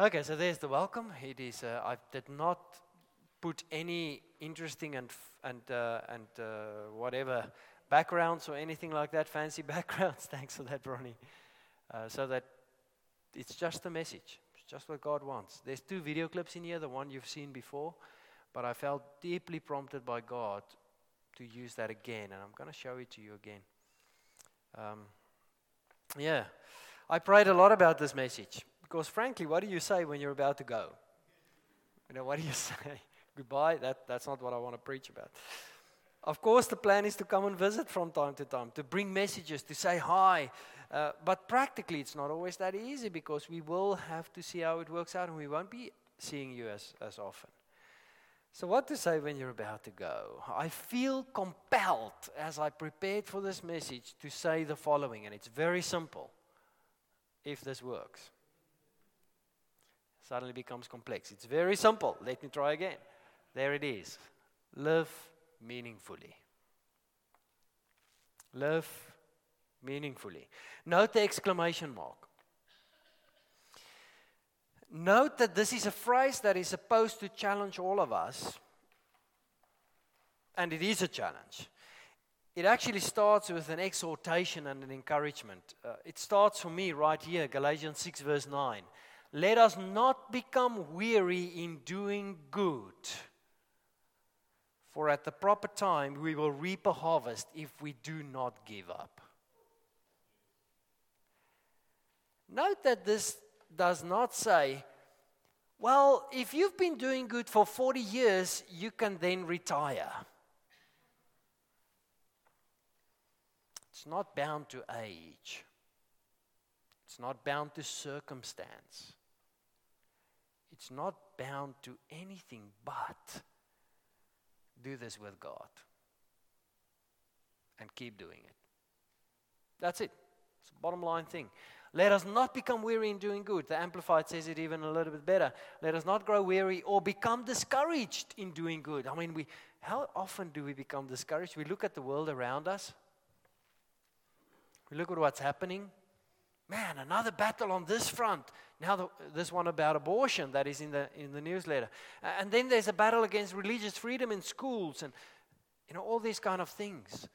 Okay, so there's the welcome. It is. Uh, I did not put any interesting and f- and uh, and uh, whatever backgrounds or anything like that, fancy backgrounds. Thanks for that, Bronnie. Uh, so that it's just a message. It's just what God wants. There's two video clips in here. The one you've seen before, but I felt deeply prompted by God to use that again, and I'm going to show it to you again. Um, yeah, I prayed a lot about this message because, frankly, what do you say when you're about to go? You know, what do you say? Goodbye? That, that's not what I want to preach about. Of course, the plan is to come and visit from time to time, to bring messages, to say hi. Uh, but practically, it's not always that easy because we will have to see how it works out and we won't be seeing you as, as often. So, what to say when you're about to go? I feel compelled as I prepared for this message to say the following, and it's very simple if this works. Suddenly becomes complex. It's very simple. Let me try again. There it is. Live meaningfully. Live meaningfully. Note the exclamation mark. Note that this is a phrase that is supposed to challenge all of us, and it is a challenge. It actually starts with an exhortation and an encouragement. Uh, it starts for me right here, Galatians 6, verse 9. Let us not become weary in doing good, for at the proper time we will reap a harvest if we do not give up. Note that this does not say, well, if you've been doing good for 40 years, you can then retire. It's not bound to age. It's not bound to circumstance. It's not bound to anything but do this with God and keep doing it. That's it. It's a bottom line thing. Let us not become weary in doing good. The Amplified says it even a little bit better. Let us not grow weary or become discouraged in doing good. I mean, we, how often do we become discouraged? We look at the world around us, we look at what's happening. Man, another battle on this front. Now, the, this one about abortion that is in the, in the newsletter. And then there's a battle against religious freedom in schools and you know, all these kind of things.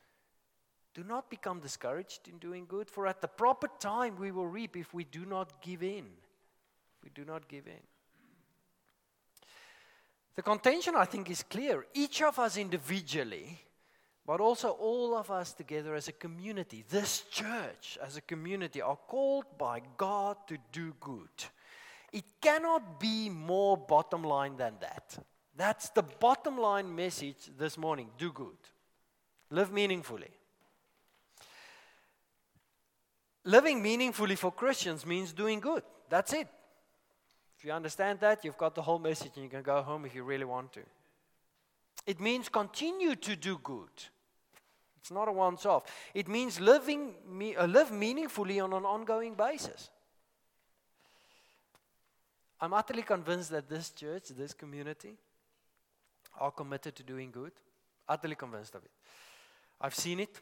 Do not become discouraged in doing good, for at the proper time we will reap if we do not give in. We do not give in. The contention, I think, is clear. Each of us individually, but also all of us together as a community, this church as a community, are called by God to do good. It cannot be more bottom line than that. That's the bottom line message this morning do good, live meaningfully. Living meaningfully for Christians means doing good. That's it. If you understand that, you've got the whole message and you can go home if you really want to. It means continue to do good. It's not a once off. It means living, uh, live meaningfully on an ongoing basis. I'm utterly convinced that this church, this community, are committed to doing good. Utterly convinced of it. I've seen it,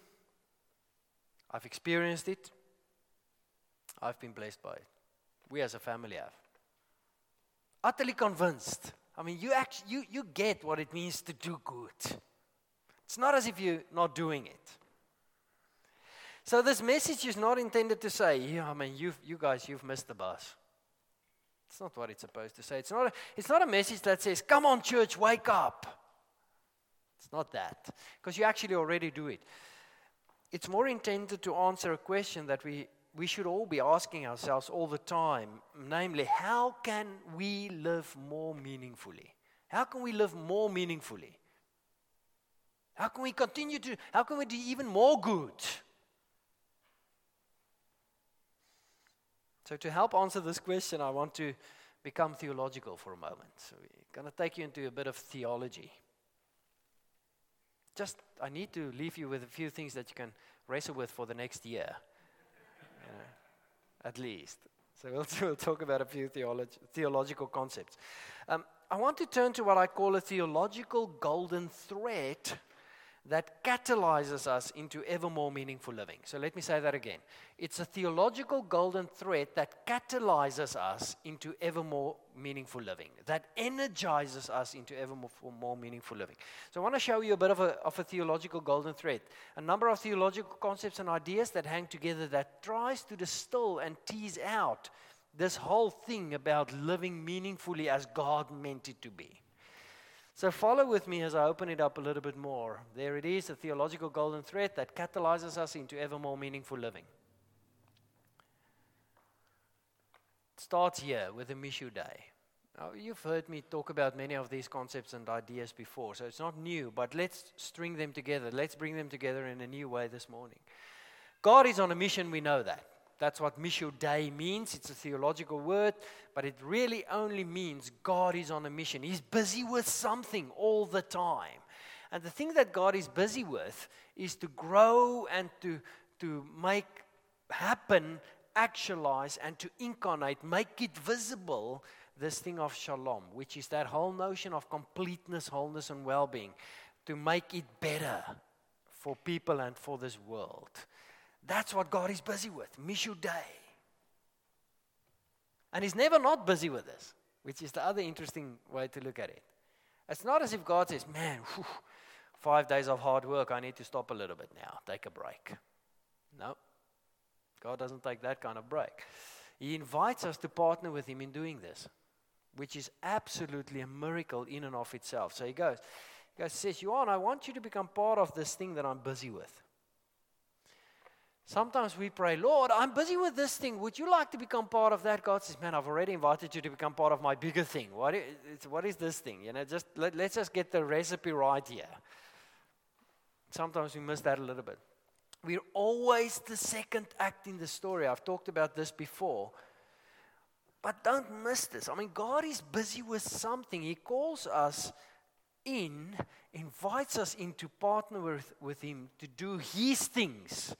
I've experienced it, I've been blessed by it. We as a family have. Utterly convinced. I mean, you, actually, you, you get what it means to do good. It's not as if you're not doing it. So, this message is not intended to say, yeah, I mean, you you guys, you've missed the bus. It's not what it's supposed to say. It's not, a, it's not a message that says, come on, church, wake up. It's not that, because you actually already do it. It's more intended to answer a question that we we should all be asking ourselves all the time namely, how can we live more meaningfully? How can we live more meaningfully? How can we continue to, how can we do even more good? So, to help answer this question, I want to become theological for a moment. So, we're going to take you into a bit of theology. Just, I need to leave you with a few things that you can wrestle with for the next year at least. So we'll, we'll talk about a few theolog- theological concepts. Um, I want to turn to what I call a theological golden thread that catalyzes us into ever more meaningful living. So let me say that again. It's a theological golden thread that catalyzes us into ever more meaningful living, that energizes us into ever more, more meaningful living. So I want to show you a bit of a, of a theological golden thread, a number of theological concepts and ideas that hang together that tries to distill and tease out this whole thing about living meaningfully as God meant it to be. So follow with me as I open it up a little bit more. There it is, a theological golden thread that catalyzes us into ever more meaningful living. It starts here with the Missio Dei. Now, you've heard me talk about many of these concepts and ideas before, so it's not new, but let's string them together. Let's bring them together in a new way this morning. God is on a mission, we know that. That's what Missio Dei means. It's a theological word, but it really only means God is on a mission. He's busy with something all the time. And the thing that God is busy with is to grow and to, to make happen, actualize, and to incarnate, make it visible this thing of shalom, which is that whole notion of completeness, wholeness, and well being, to make it better for people and for this world. That's what God is busy with, Missio Dei. And He's never not busy with this, which is the other interesting way to look at it. It's not as if God says, man, whew, five days of hard work, I need to stop a little bit now, take a break. No. God doesn't take that kind of break. He invites us to partner with Him in doing this, which is absolutely a miracle in and of itself. So He goes, He goes, says, Johan, I want you to become part of this thing that I'm busy with. Sometimes we pray, Lord, I'm busy with this thing. Would you like to become part of that? God says, Man, I've already invited you to become part of my bigger thing. What is, what is this thing? You know, just let, let's just get the recipe right here. Sometimes we miss that a little bit. We're always the second act in the story. I've talked about this before. But don't miss this. I mean, God is busy with something. He calls us in, invites us in to partner with, with Him to do His things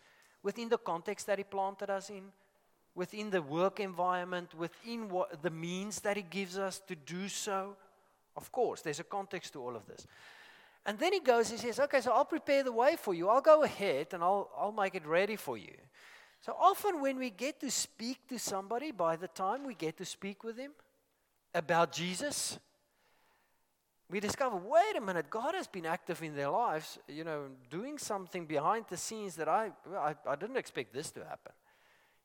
within the context that He planted us in, within the work environment, within what, the means that He gives us to do so. Of course, there's a context to all of this. And then He goes, He says, Okay, so I'll prepare the way for you. I'll go ahead and I'll, I'll make it ready for you. So often, when we get to speak to somebody, by the time we get to speak with him about Jesus, we discover wait a minute, God has been active in their lives, you know, doing something behind the scenes that I, I, I didn't expect this to happen.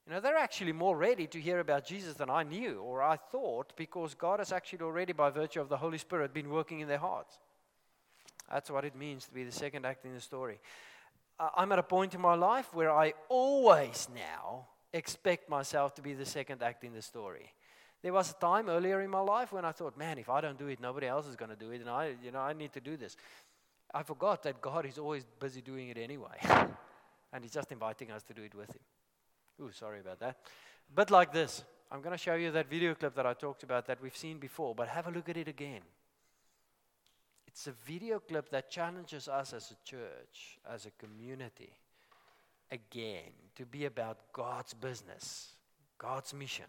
You know, they're actually more ready to hear about Jesus than I knew or I thought because God has actually already, by virtue of the Holy Spirit, been working in their hearts. That's what it means to be the second act in the story. I'm at a point in my life where I always now expect myself to be the second act in the story. There was a time earlier in my life when I thought, man, if I don't do it, nobody else is going to do it, and I, you know, I need to do this. I forgot that God is always busy doing it anyway, and He's just inviting us to do it with Him. Ooh, sorry about that. But like this, I'm going to show you that video clip that I talked about that we've seen before, but have a look at it again. It's a video clip that challenges us as a church, as a community, again, to be about God's business, God's mission.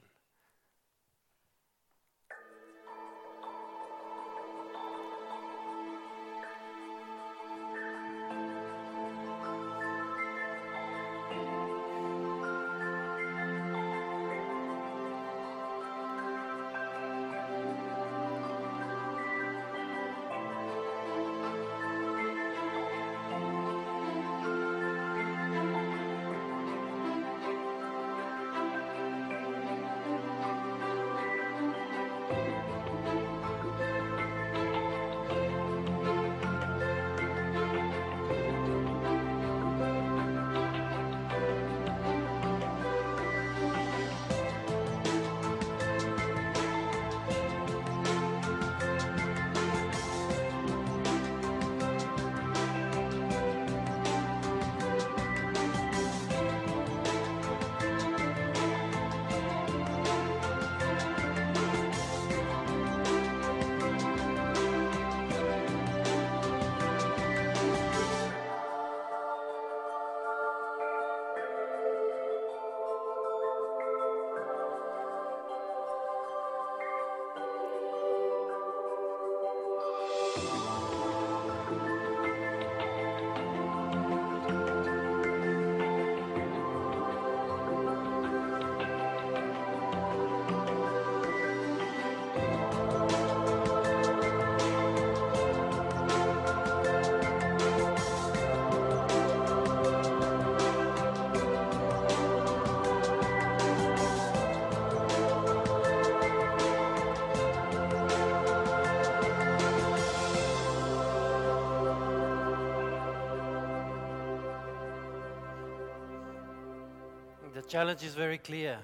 Challenge is very clear.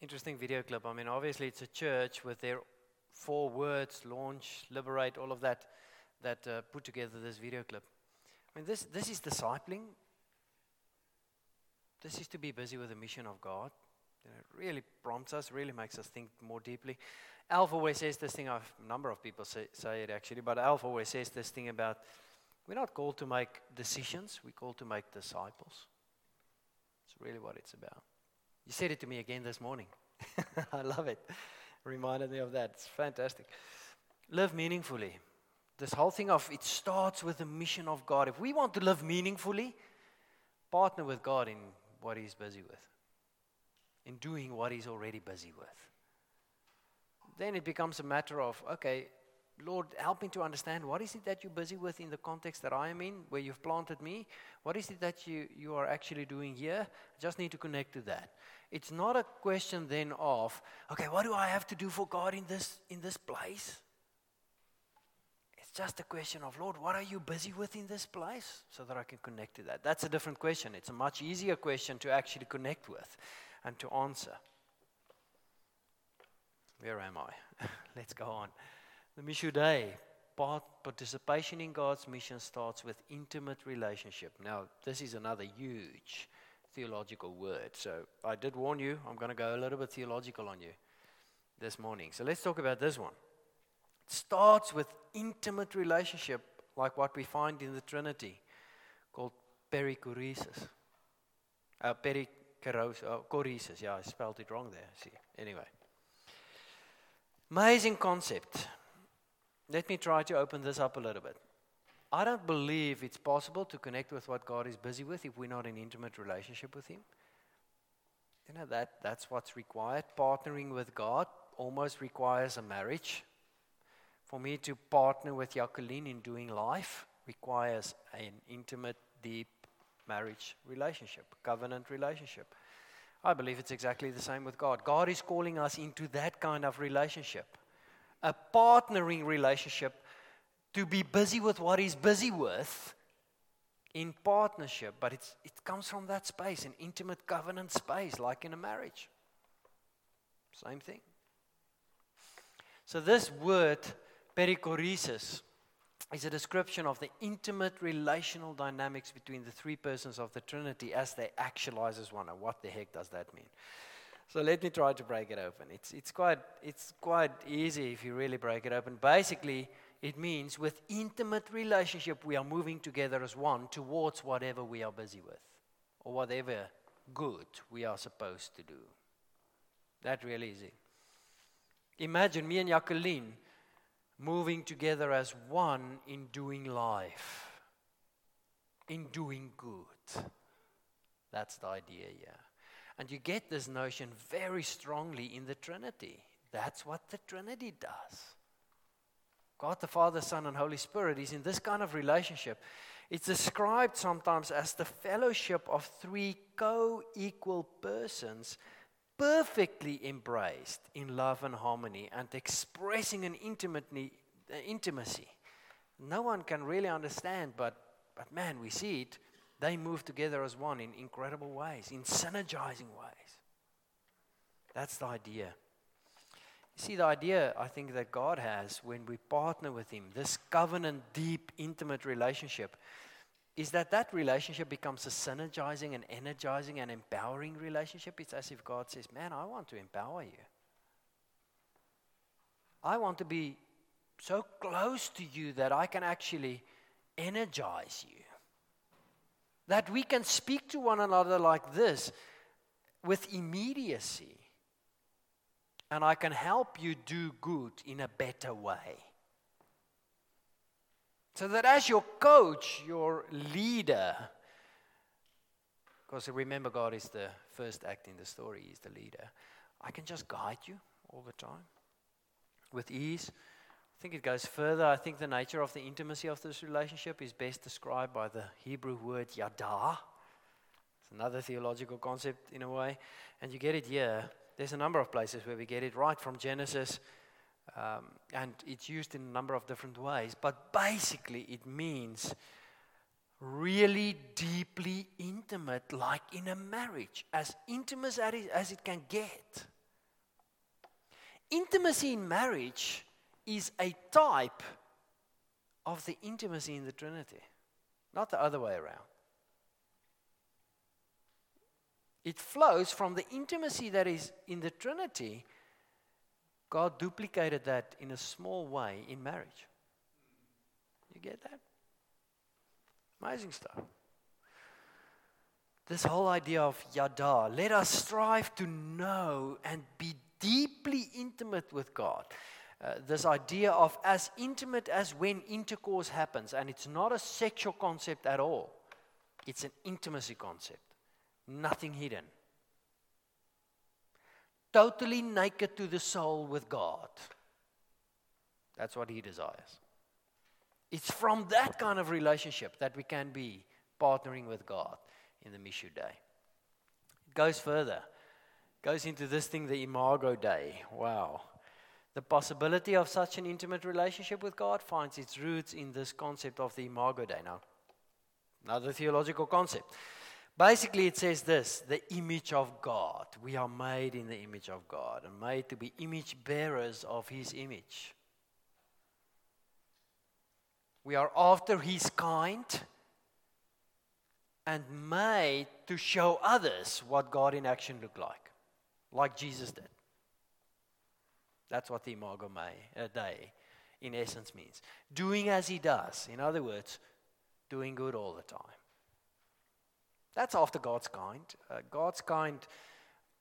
Interesting video clip. I mean, obviously, it's a church with their four words launch, liberate, all of that that uh, put together this video clip. I mean, this, this is discipling. This is to be busy with the mission of God. You know, it really prompts us, really makes us think more deeply. Alf always says this thing, I've, a number of people say, say it actually, but Alf always says this thing about we're not called to make decisions, we're called to make disciples. Really what it's about. You said it to me again this morning. I love it. Reminded me of that. It's fantastic. Live meaningfully. This whole thing of it starts with the mission of God. If we want to live meaningfully, partner with God in what He's busy with, in doing what He's already busy with. Then it becomes a matter of, okay, Lord, help me to understand what is it that you're busy with in the context that I am in, where you've planted me? What is it that you, you are actually doing here? I just need to connect to that. It's not a question then of, okay, what do I have to do for God in this, in this place? It's just a question of, Lord, what are you busy with in this place? So that I can connect to that. That's a different question. It's a much easier question to actually connect with and to answer. Where am I? Let's go on. The Missio Dei, part, participation in God's mission starts with intimate relationship. Now, this is another huge theological word. So I did warn you, I'm going to go a little bit theological on you this morning. So let's talk about this one. It starts with intimate relationship, like what we find in the Trinity, called perichoresis. Uh, perichoresis, oh. Yeah, I spelled it wrong there. See, anyway. Amazing concept. Let me try to open this up a little bit. I don't believe it's possible to connect with what God is busy with if we're not in intimate relationship with Him. You know, that, that's what's required. Partnering with God almost requires a marriage. For me to partner with Jacqueline in doing life requires an intimate, deep marriage relationship, covenant relationship. I believe it's exactly the same with God. God is calling us into that kind of relationship, a partnering relationship to be busy with what he's busy with in partnership, but it's, it comes from that space, an intimate covenant space, like in a marriage. Same thing. So, this word, perichoresis, is a description of the intimate relational dynamics between the three persons of the Trinity as they actualize as one. Now, what the heck does that mean? So let me try to break it open. It's, it's, quite, it's quite easy if you really break it open. Basically, it means with intimate relationship, we are moving together as one towards whatever we are busy with or whatever good we are supposed to do. That really is it. Imagine me and Jacqueline moving together as one in doing life, in doing good. That's the idea here. And you get this notion very strongly in the Trinity. That's what the Trinity does. God the Father, Son, and Holy Spirit is in this kind of relationship. It's described sometimes as the fellowship of three co equal persons, perfectly embraced in love and harmony and expressing an intimately, uh, intimacy. No one can really understand, but, but man, we see it. They move together as one in incredible ways, in synergizing ways. That's the idea. You see, the idea I think that God has when we partner with Him, this covenant, deep, intimate relationship, is that that relationship becomes a synergizing and energizing and empowering relationship. It's as if God says, Man, I want to empower you. I want to be so close to you that I can actually energize you. That we can speak to one another like this with immediacy and I can help you do good in a better way. So that as your coach, your leader, because remember, God is the first act in the story, He's the leader. I can just guide you all the time with ease. I think it goes further. I think the nature of the intimacy of this relationship is best described by the Hebrew word yada. It's another theological concept in a way. And you get it here there's a number of places where we get it right from Genesis, um, and it's used in a number of different ways. But basically, it means really deeply intimate, like in a marriage, as intimate as it, as it can get. Intimacy in marriage is a type of the intimacy in the Trinity, not the other way around. It flows from the intimacy that is in the Trinity. God duplicated that in a small way in marriage. You get that? Amazing stuff. This whole idea of yada, let us strive to know and be deeply intimate with God. Uh, this idea of as intimate as when intercourse happens, and it's not a sexual concept at all, it's an intimacy concept, nothing hidden. Totally naked to the soul with God. That's what He desires. It's from that kind of relationship that we can be partnering with God in the Missio Dei. It goes further, goes into this thing, the Imago Dei. Wow. The possibility of such an intimate relationship with God finds its roots in this concept of the Imago Dei. Now, another theological concept. Basically, it says this the image of God. We are made in the image of God and made to be image bearers of His image. We are after his kind and made to show others what God in action looked like, like Jesus did. That's what the Imago uh, Dei in essence means. Doing as he does. In other words, doing good all the time. That's after God's kind. Uh, God's kind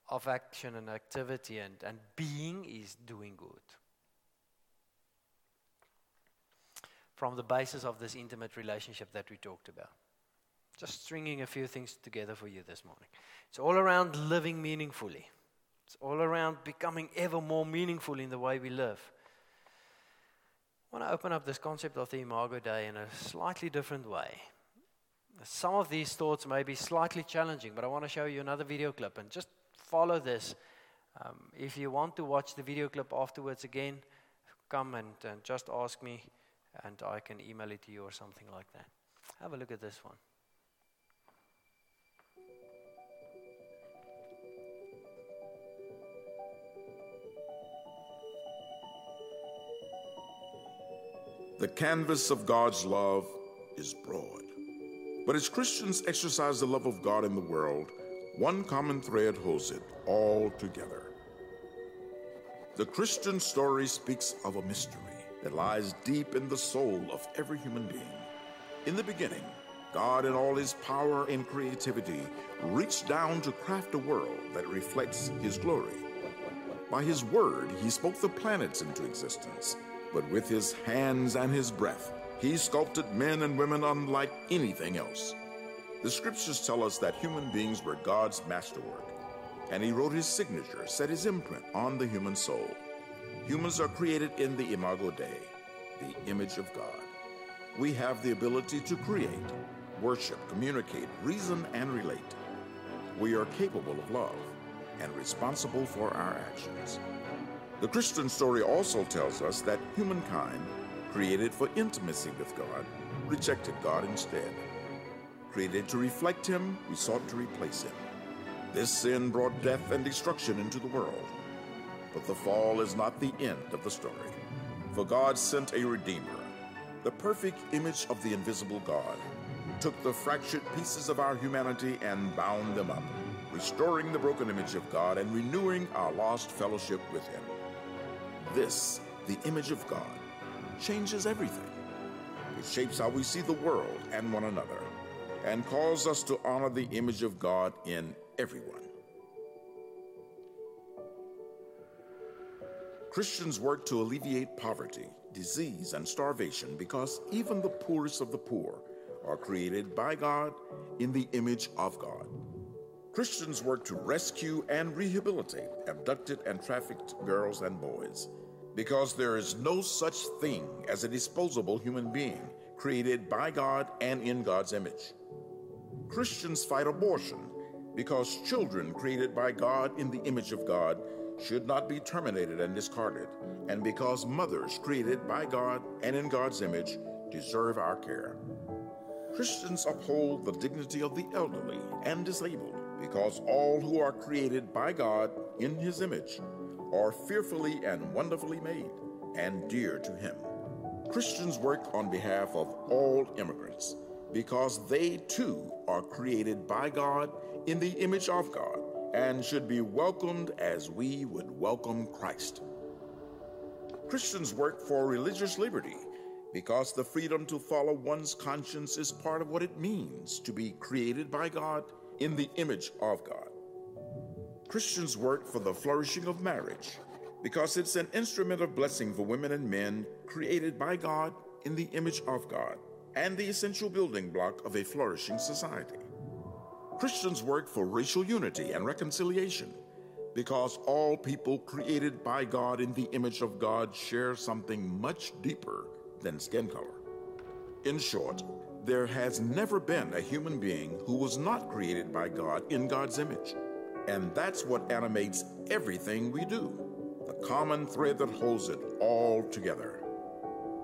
of action and activity and, and being is doing good. from the basis of this intimate relationship that we talked about. Just stringing a few things together for you this morning. It's all around living meaningfully, it's all around becoming ever more meaningful in the way we live. I want to open up this concept of the Imago Dei in a slightly different way. Some of these thoughts may be slightly challenging, but I want to show you another video clip and just follow this. Um, if you want to watch the video clip afterwards again, come and, and just ask me and I can email it to you or something like that. Have a look at this one. The canvas of God's love is broad. But as Christians exercise the love of God in the world, one common thread holds it all together. The Christian story speaks of a mystery that lies deep in the soul of every human being. In the beginning, God, in all his power and creativity, reached down to craft a world that reflects his glory. By his word, he spoke the planets into existence, but with his hands and his breath, he sculpted men and women unlike anything else. The scriptures tell us that human beings were God's masterwork, and he wrote his signature, set his imprint on the human soul. Humans are created in the Imago Dei, the image of God. We have the ability to create, worship, communicate, reason, and relate. We are capable of love and responsible for our actions. The Christian story also tells us that humankind, created for intimacy with God, rejected God instead. Created to reflect Him, we sought to replace Him. This sin brought death and destruction into the world. But the fall is not the end of the story. For God sent a Redeemer, the perfect image of the invisible God, took the fractured pieces of our humanity and bound them up, restoring the broken image of God and renewing our lost fellowship with Him. This, the image of God, changes everything. It shapes how we see the world and one another, and calls us to honor the image of God in everyone. Christians work to alleviate poverty, disease, and starvation because even the poorest of the poor are created by God in the image of God. Christians work to rescue and rehabilitate abducted and trafficked girls and boys because there is no such thing as a disposable human being created by God and in God's image. Christians fight abortion because children created by God in the image of God should not be terminated and discarded, and because mothers created by God and in God's image deserve our care. Christians uphold the dignity of the elderly and disabled because all who are created by God in His image are fearfully and wonderfully made and dear to Him. Christians work on behalf of all immigrants because they too are created by God in the image of God and should be welcomed as we would welcome Christ. Christians work for religious liberty because the freedom to follow one's conscience is part of what it means to be created by God in the image of God. Christians work for the flourishing of marriage because it's an instrument of blessing for women and men created by God in the image of God and the essential building block of a flourishing society. Christians work for racial unity and reconciliation because all people created by God in the image of God share something much deeper than skin color. In short, there has never been a human being who was not created by God in God's image. And that's what animates everything we do, the common thread that holds it all together.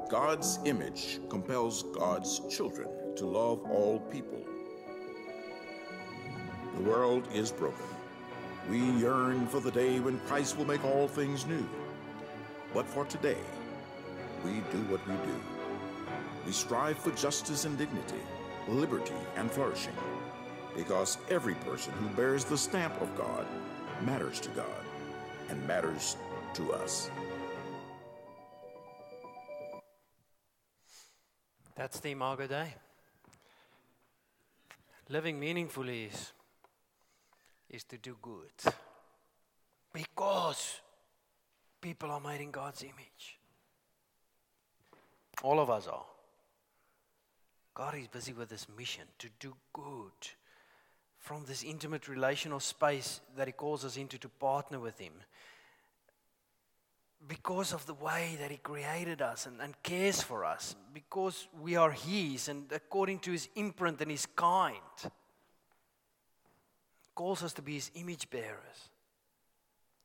God's image compels God's children to love all people. The world is broken. We yearn for the day when Christ will make all things new. But for today, we do what we do. We strive for justice and dignity, liberty and flourishing, because every person who bears the stamp of God matters to God and matters to us. That's the Imago Dei. Living meaningfully is, is to do good. Because people are made in God's image. All of us are. God is busy with this mission to do good from this intimate relational space that He calls us into to partner with Him. Because of the way that He created us and, and cares for us, because we are His and according to His imprint and His kind, calls us to be His image bearers,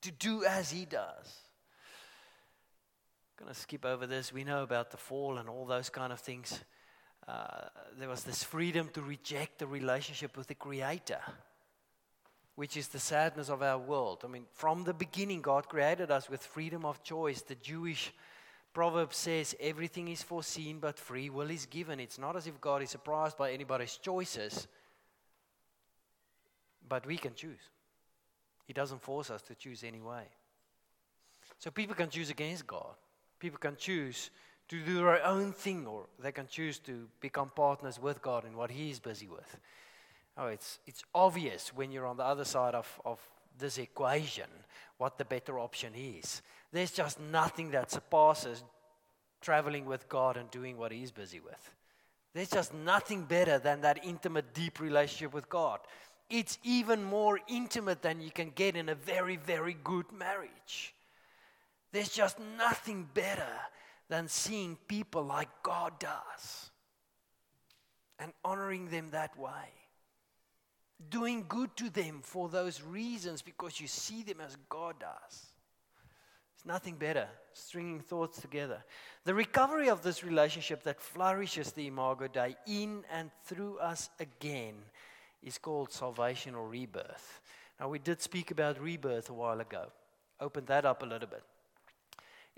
to do as He does. I'm going to skip over this. We know about the fall and all those kind of things. Uh, there was this freedom to reject the relationship with the Creator, which is the sadness of our world. I mean, from the beginning, God created us with freedom of choice. The Jewish proverb says, Everything is foreseen, but free will is given. It's not as if God is surprised by anybody's choices, but we can choose. He doesn't force us to choose anyway. So people can choose against God. People can choose to do their own thing, or they can choose to become partners with God in what He is busy with. Oh, it's, it's obvious when you're on the other side of, of this equation what the better option is. There's just nothing that surpasses traveling with God and doing what He's busy with. There's just nothing better than that intimate, deep relationship with God. It's even more intimate than you can get in a very, very good marriage. There's just nothing better than seeing people like God does and honoring them that way. Doing good to them for those reasons because you see them as God does. It's nothing better, stringing thoughts together. The recovery of this relationship that flourishes the Imago Dei in and through us again is called salvation or rebirth. Now, we did speak about rebirth a while ago. Open that up a little bit.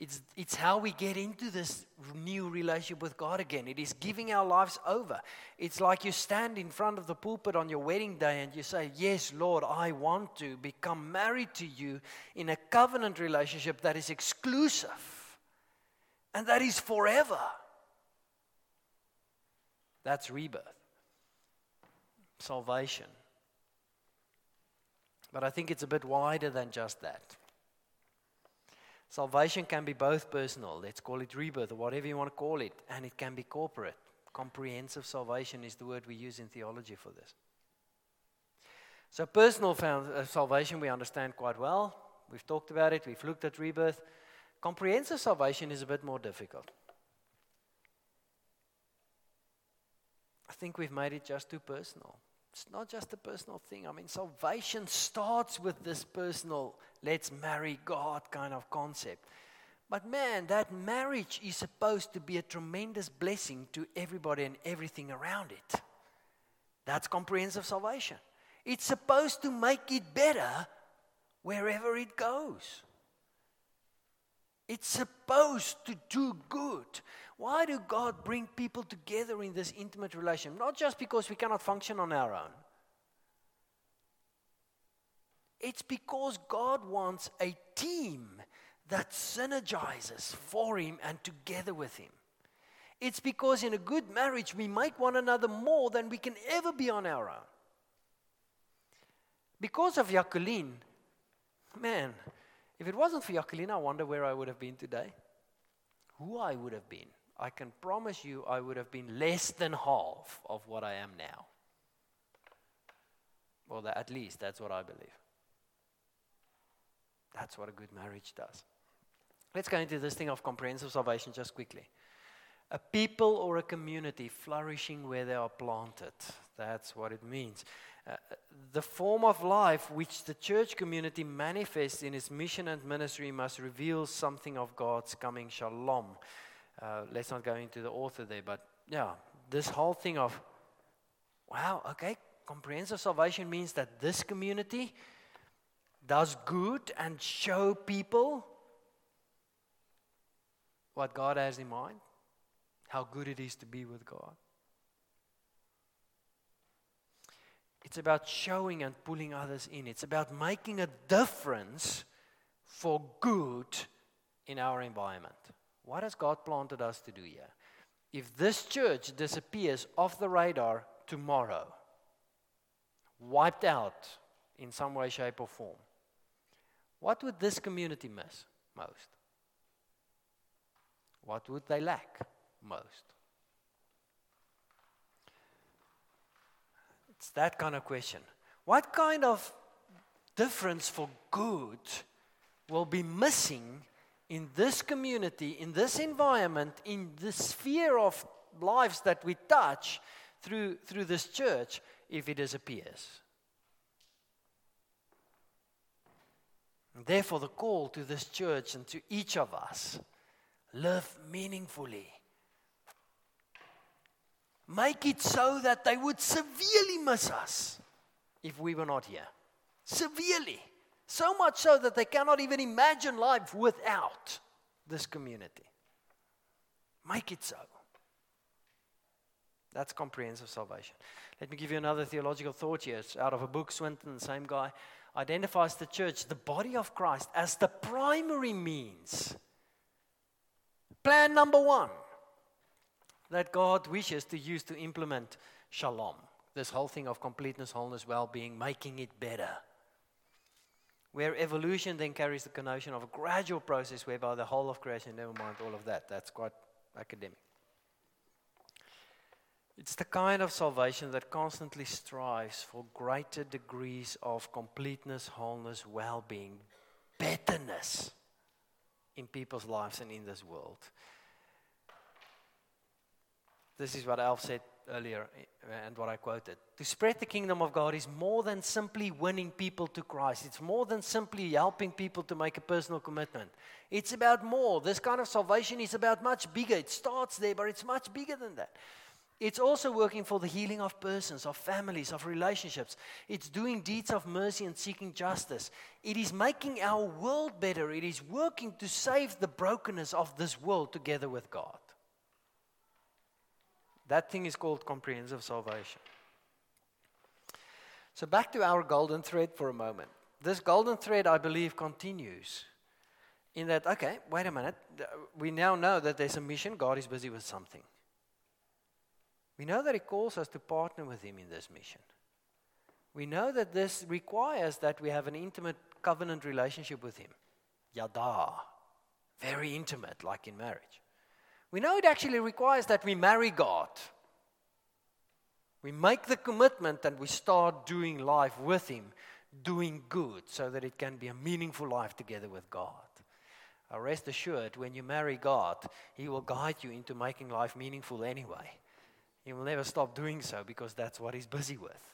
It's, it's how we get into this new relationship with God again. It is giving our lives over. It's like you stand in front of the pulpit on your wedding day and you say, Yes, Lord, I want to become married to you in a covenant relationship that is exclusive and that is forever. That's rebirth, salvation. But I think it's a bit wider than just that. Salvation can be both personal, let's call it rebirth or whatever you want to call it, and it can be corporate. Comprehensive salvation is the word we use in theology for this. So, personal found, uh, salvation we understand quite well. We've talked about it, we've looked at rebirth. Comprehensive salvation is a bit more difficult. I think we've made it just too personal. It's not just a personal thing. I mean, salvation starts with this personal, let's marry God kind of concept. But man, that marriage is supposed to be a tremendous blessing to everybody and everything around it. That's comprehensive salvation. It's supposed to make it better wherever it goes. It's supposed to do good. Why do God bring people together in this intimate relation? Not just because we cannot function on our own. It's because God wants a team that synergizes for Him and together with Him. It's because in a good marriage we make one another more than we can ever be on our own. Because of Jacqueline, man, if it wasn't for Jacqueline, I wonder where I would have been today. Who I would have been. I can promise you I would have been less than half of what I am now. Well, that, at least that's what I believe. That's what a good marriage does. Let's go into this thing of comprehensive salvation just quickly. A people or a community flourishing where they are planted. That's what it means. The form of life which the church community manifests in its mission and ministry must reveal something of God's coming shalom. Uh, let's not go into the author there, but yeah, this whole thing of, wow, okay, comprehensive salvation means that this community does good and show people what God has in mind, how good it is to be with God. It's about showing and pulling others in. It's about making a difference for good in our environment. What has God planted us to do here? If this church disappears off the radar tomorrow, wiped out in some way, shape, or form, what would this community miss most? What would they lack most? It's that kind of question. What kind of difference for good will be missing in this community, in this environment, in the sphere of lives that we touch through, through this church if it disappears? And therefore, the call to this church and to each of us live meaningfully. Make it so that they would severely miss us if we were not here. Severely. So much so that they cannot even imagine life without this community. Make it so. That's comprehensive salvation. Let me give you another theological thought here. It's out of a book, Swinton, the same guy identifies the church, the body of Christ, as the primary means. Plan number one that God wishes to use to implement shalom, this whole thing of completeness, wholeness, well being, making it better. Where evolution then carries the connotation of a gradual process whereby the whole of creation, never mind all of that, that's quite academic. It's the kind of salvation that constantly strives for greater degrees of completeness, wholeness, well being, betterness in people's lives and in this world. This is what Alf said earlier eh, and what I quoted. To spread the kingdom of God is more than simply winning people to Christ. It's more than simply helping people to make a personal commitment. It's about more. This kind of salvation is about much bigger. It starts there, but it's much bigger than that. It's also working for the healing of persons, of families, of relationships. It's doing deeds of mercy and seeking justice. It is making our world better. It is working to save the brokenness of this world together with God. That thing is called comprehensive salvation. So, back to our golden thread for a moment. This golden thread, I believe, continues in that, okay, wait a minute. We now know that there's a mission, God is busy with something. We know that He calls us to partner with Him in this mission. We know that this requires that we have an intimate covenant relationship with Him. Yada. Very intimate, like in marriage. We know it actually requires that we marry God. We make the commitment and we start doing life with Him, doing good, so that it can be a meaningful life together with God. Uh, rest assured, when you marry God, He will guide you into making life meaningful anyway. He will never stop doing so because that's what he's busy with.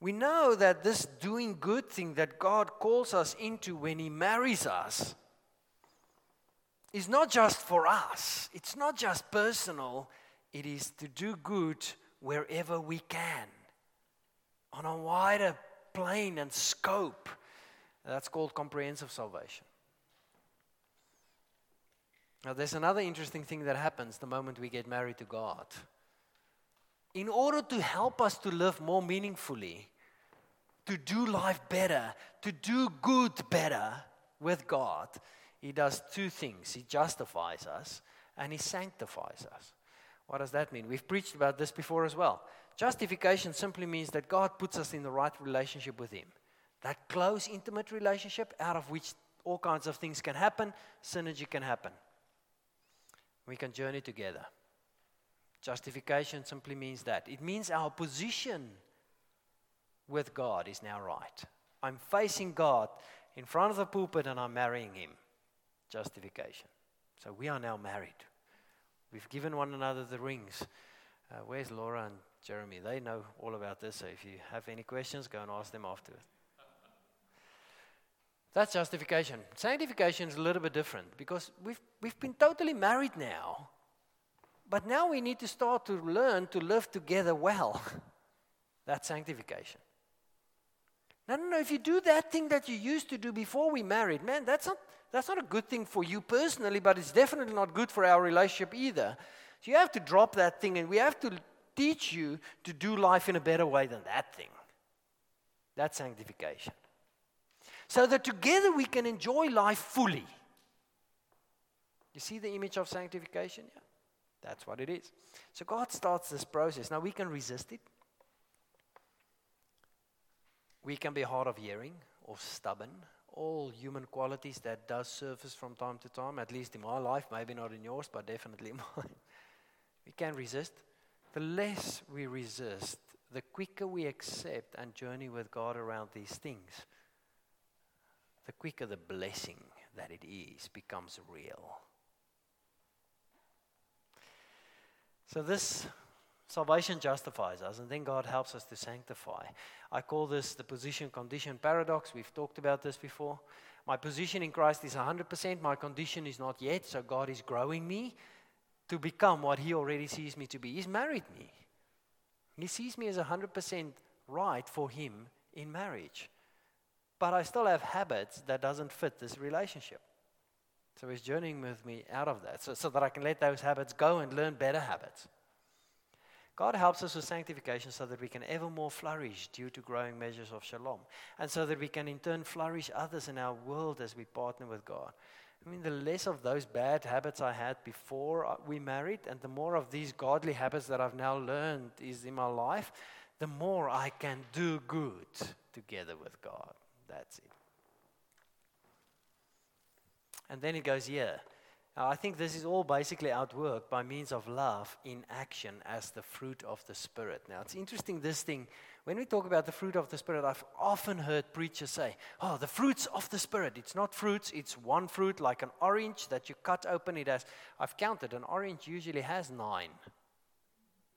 We know that this doing good thing that God calls us into when He marries us is not just for us, it's not just personal, it is to do good wherever we can on a wider plane and scope. That's called comprehensive salvation. Now, there's another interesting thing that happens the moment we get married to God. In order to help us to live more meaningfully, to do life better, to do good better with God, He does two things He justifies us and He sanctifies us. What does that mean? We've preached about this before as well. Justification simply means that God puts us in the right relationship with Him. That close, intimate relationship out of which all kinds of things can happen, synergy can happen. We can journey together. Justification simply means that. It means our position with God is now right. I'm facing God in front of the pulpit and I'm marrying Him. Justification. So we are now married. We've given one another the rings. Uh, where's Laura and Jeremy? They know all about this. So if you have any questions, go and ask them afterwards. That's justification. Sanctification is a little bit different because we've, we've been totally married now. But now we need to start to learn to live together well. That's sanctification. No, no, no. If you do that thing that you used to do before we married, man, that's not, that's not a good thing for you personally, but it's definitely not good for our relationship either. So you have to drop that thing, and we have to teach you to do life in a better way than that thing. That's sanctification. So that together we can enjoy life fully. You see the image of sanctification? Yeah. That's what it is. So God starts this process. Now we can resist it. We can be hard of hearing or stubborn. All human qualities that does surface from time to time, at least in my life, maybe not in yours, but definitely mine. We can resist. The less we resist, the quicker we accept and journey with God around these things, the quicker the blessing that it is becomes real. So, this salvation justifies us, and then God helps us to sanctify. I call this the position condition paradox. We've talked about this before. My position in Christ is 100%, my condition is not yet, so God is growing me to become what He already sees me to be. He's married me, He sees me as 100% right for Him in marriage. But I still have habits that doesn't fit this relationship. So he's journeying with me out of that so, so that I can let those habits go and learn better habits. God helps us with sanctification so that we can ever more flourish due to growing measures of shalom. And so that we can in turn flourish others in our world as we partner with God. I mean, the less of those bad habits I had before we married, and the more of these godly habits that I've now learned is in my life, the more I can do good together with God. That's it. And then it goes here. Now, I think this is all basically outworked by means of love in action as the fruit of the Spirit. Now, it's interesting this thing. When we talk about the fruit of the Spirit, I've often heard preachers say, Oh, the fruits of the Spirit. It's not fruits, it's one fruit, like an orange that you cut open. It has, I've counted, an orange usually has nine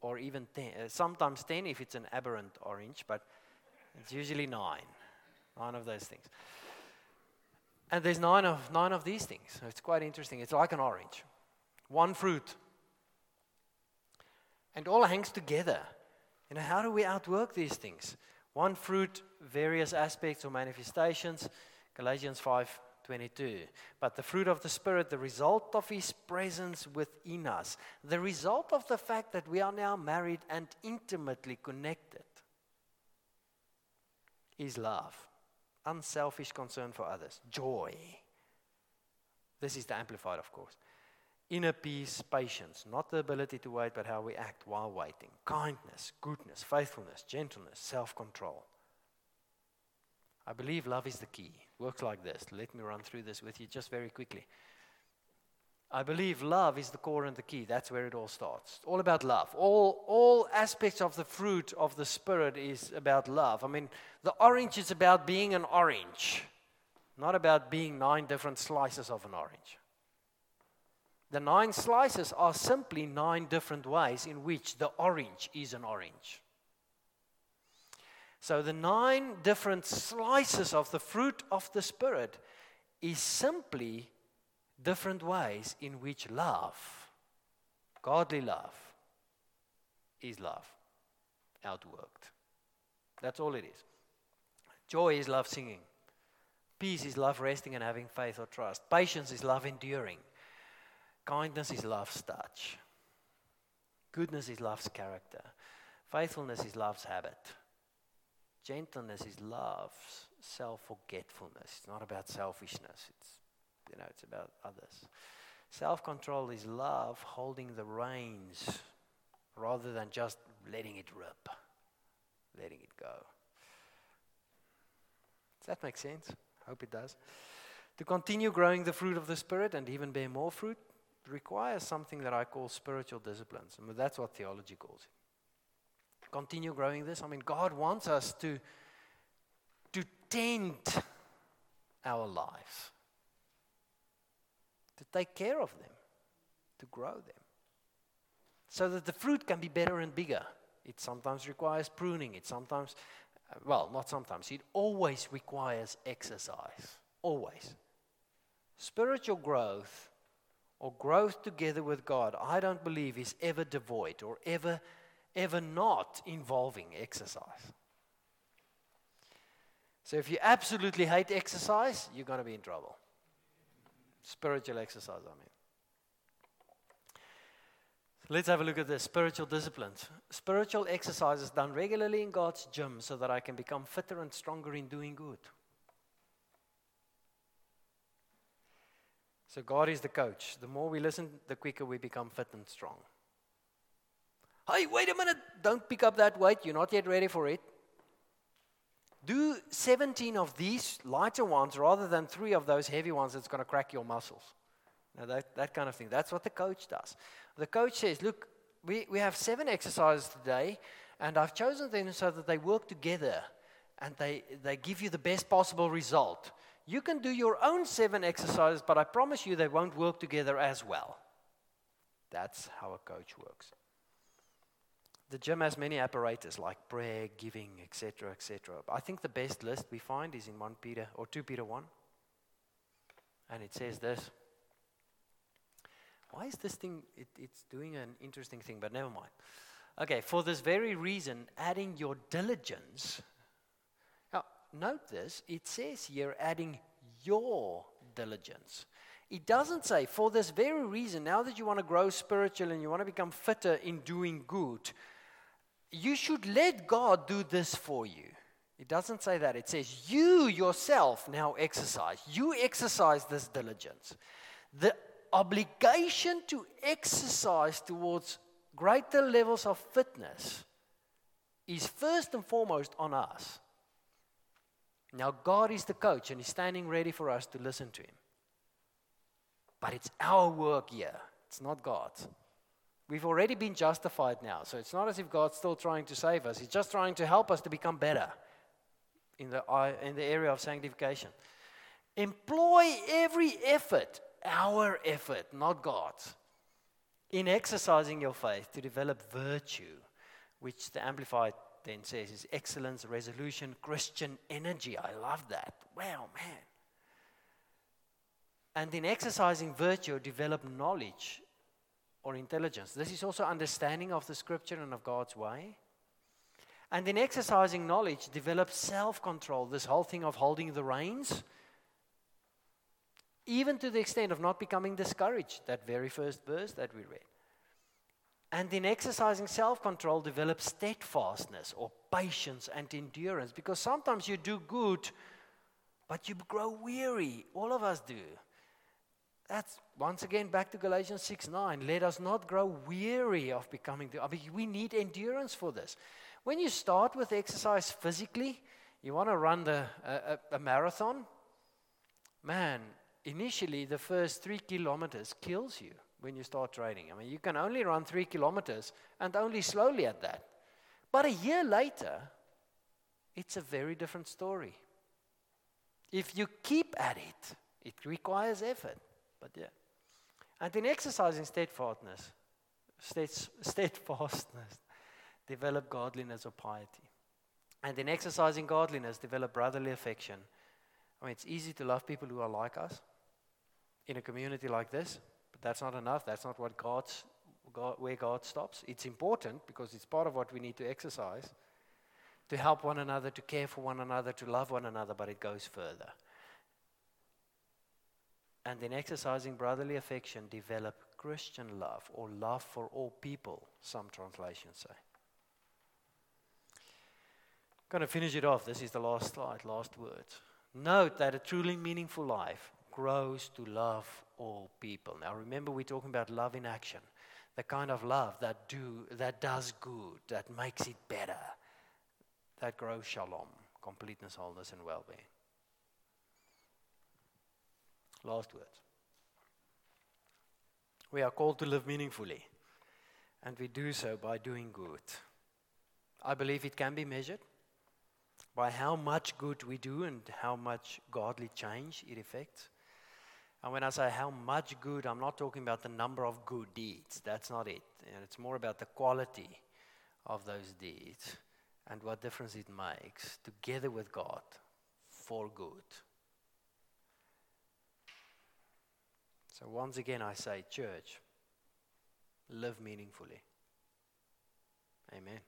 or even ten, uh, sometimes ten if it's an aberrant orange, but it's usually nine. Nine of those things. And there's nine of, nine of these things. It's quite interesting. It's like an orange, one fruit. And all hangs together. You know, how do we outwork these things? One fruit, various aspects or manifestations. Galatians 5 22. But the fruit of the Spirit, the result of His presence within us, the result of the fact that we are now married and intimately connected, is love unselfish concern for others, joy. This is the amplified, of course. Inner peace, patience, not the ability to wait, but how we act while waiting. Kindness, goodness, faithfulness, gentleness, self control. I believe love is the key. Works like this. Let me run through this with you just very quickly. I believe love is the core and the key. That's where it all starts. It's all about love. All, all aspects of the fruit of the Spirit is about love. I mean, the orange is about being an orange, not about being nine different slices of an orange. The nine slices are simply nine different ways in which the orange is an orange. So, the nine different slices of the fruit of the Spirit is simply different ways in which love, godly love, is love outworked. That's all it is. Joy is love singing. Peace is love resting and having faith or trust. Patience is love enduring. Kindness is love's touch. Goodness is love's character. Faithfulness is love's habit. Gentleness is love's self-forgetfulness. It's not about selfishness. It's you know, it's about others. Self-control is love holding the reins rather than just letting it rip, letting it go. Does that make sense? I Hope it does. To continue growing the fruit of the Spirit and even bear more fruit requires something that I call spiritual disciplines. And that's what theology calls it. Continue growing this. I mean, God wants us to, to tend our lives, to take care of them, to grow them so that the fruit can be better and bigger. It sometimes requires pruning. It sometimes, uh, well, not sometimes, it always requires exercise. Always. Spiritual growth or growth together with God, I don't believe is ever devoid or ever, ever not involving exercise. So if you absolutely hate exercise, you're going to be in trouble. Spiritual exercise, I mean. Let's have a look at the spiritual disciplines. Spiritual exercises done regularly in God's gym so that I can become fitter and stronger in doing good. So, God is the coach. The more we listen, the quicker we become fit and strong. Hey, wait a minute. Don't pick up that weight. You're not yet ready for it. Do 17 of these lighter ones rather than three of those heavy ones that's going to crack your muscles. Now, that, that kind of thing. That's what the coach does. The coach says, Look, we, we have seven exercises today, and I've chosen them so that they work together and they, they give you the best possible result. You can do your own seven exercises, but I promise you they won't work together as well. That's how a coach works. The gym has many apparatus like prayer, giving, etc., etc. I think the best list we find is in 1 Peter or 2 Peter 1. And it says this why is this thing, it, it's doing an interesting thing, but never mind. Okay, for this very reason, adding your diligence. Now, note this, it says here adding your diligence. It doesn't say, for this very reason, now that you want to grow spiritual and you want to become fitter in doing good, you should let God do this for you. It doesn't say that. It says, you yourself now exercise. You exercise this diligence. The obligation to exercise towards greater levels of fitness is first and foremost on us. Now, God is the coach and He's standing ready for us to listen to Him. But it's our work here, it's not God's. We've already been justified now, so it's not as if God's still trying to save us. He's just trying to help us to become better in the, in the area of sanctification. Employ every effort our effort, not God's, in exercising your faith to develop virtue, which the Amplified then says is excellence, resolution, Christian energy. I love that. Wow, man. And in exercising virtue, develop knowledge or intelligence. This is also understanding of the scripture and of God's way. And in exercising knowledge, develop self control. This whole thing of holding the reins even to the extent of not becoming discouraged, that very first verse that we read. And in exercising self control, develop steadfastness or patience and endurance. Because sometimes you do good, but you grow weary. All of us do. That's once again back to Galatians 6 9. Let us not grow weary of becoming. The, I mean, we need endurance for this. When you start with exercise physically, you want to run the, a, a marathon, man, initially the first three kilometers kills you when you start training. I mean, you can only run three kilometers and only slowly at that. But a year later, it's a very different story. If you keep at it, it requires effort. But yeah. And in exercising steadfastness, steadfastness, develop godliness or piety. And in exercising godliness, develop brotherly affection. I mean, it's easy to love people who are like us. in a community like this, but that's not enough. That's not what God's, God, where God stops. It's important because it's part of what we need to exercise to help one another, to care for one another, to love one another, but it goes further. And in exercising brotherly affection, develop Christian love or love for all people, some translations say. Going to finish it off. This is the last slide, last words. Note that a truly meaningful life grows to love all people. Now remember we're talking about love in action. The kind of love that do that does good, that makes it better. That grows shalom, completeness, wholeness and well-being. Last words. We are called to live meaningfully, and we do so by doing good. I believe it can be measured by how much good we do and how much godly change it effects. And when I say how much good, I'm not talking about the number of good deeds. That's not it. It's more about the quality of those deeds and what difference it makes together with God for good. So, once again, I say, church, live meaningfully. Amen.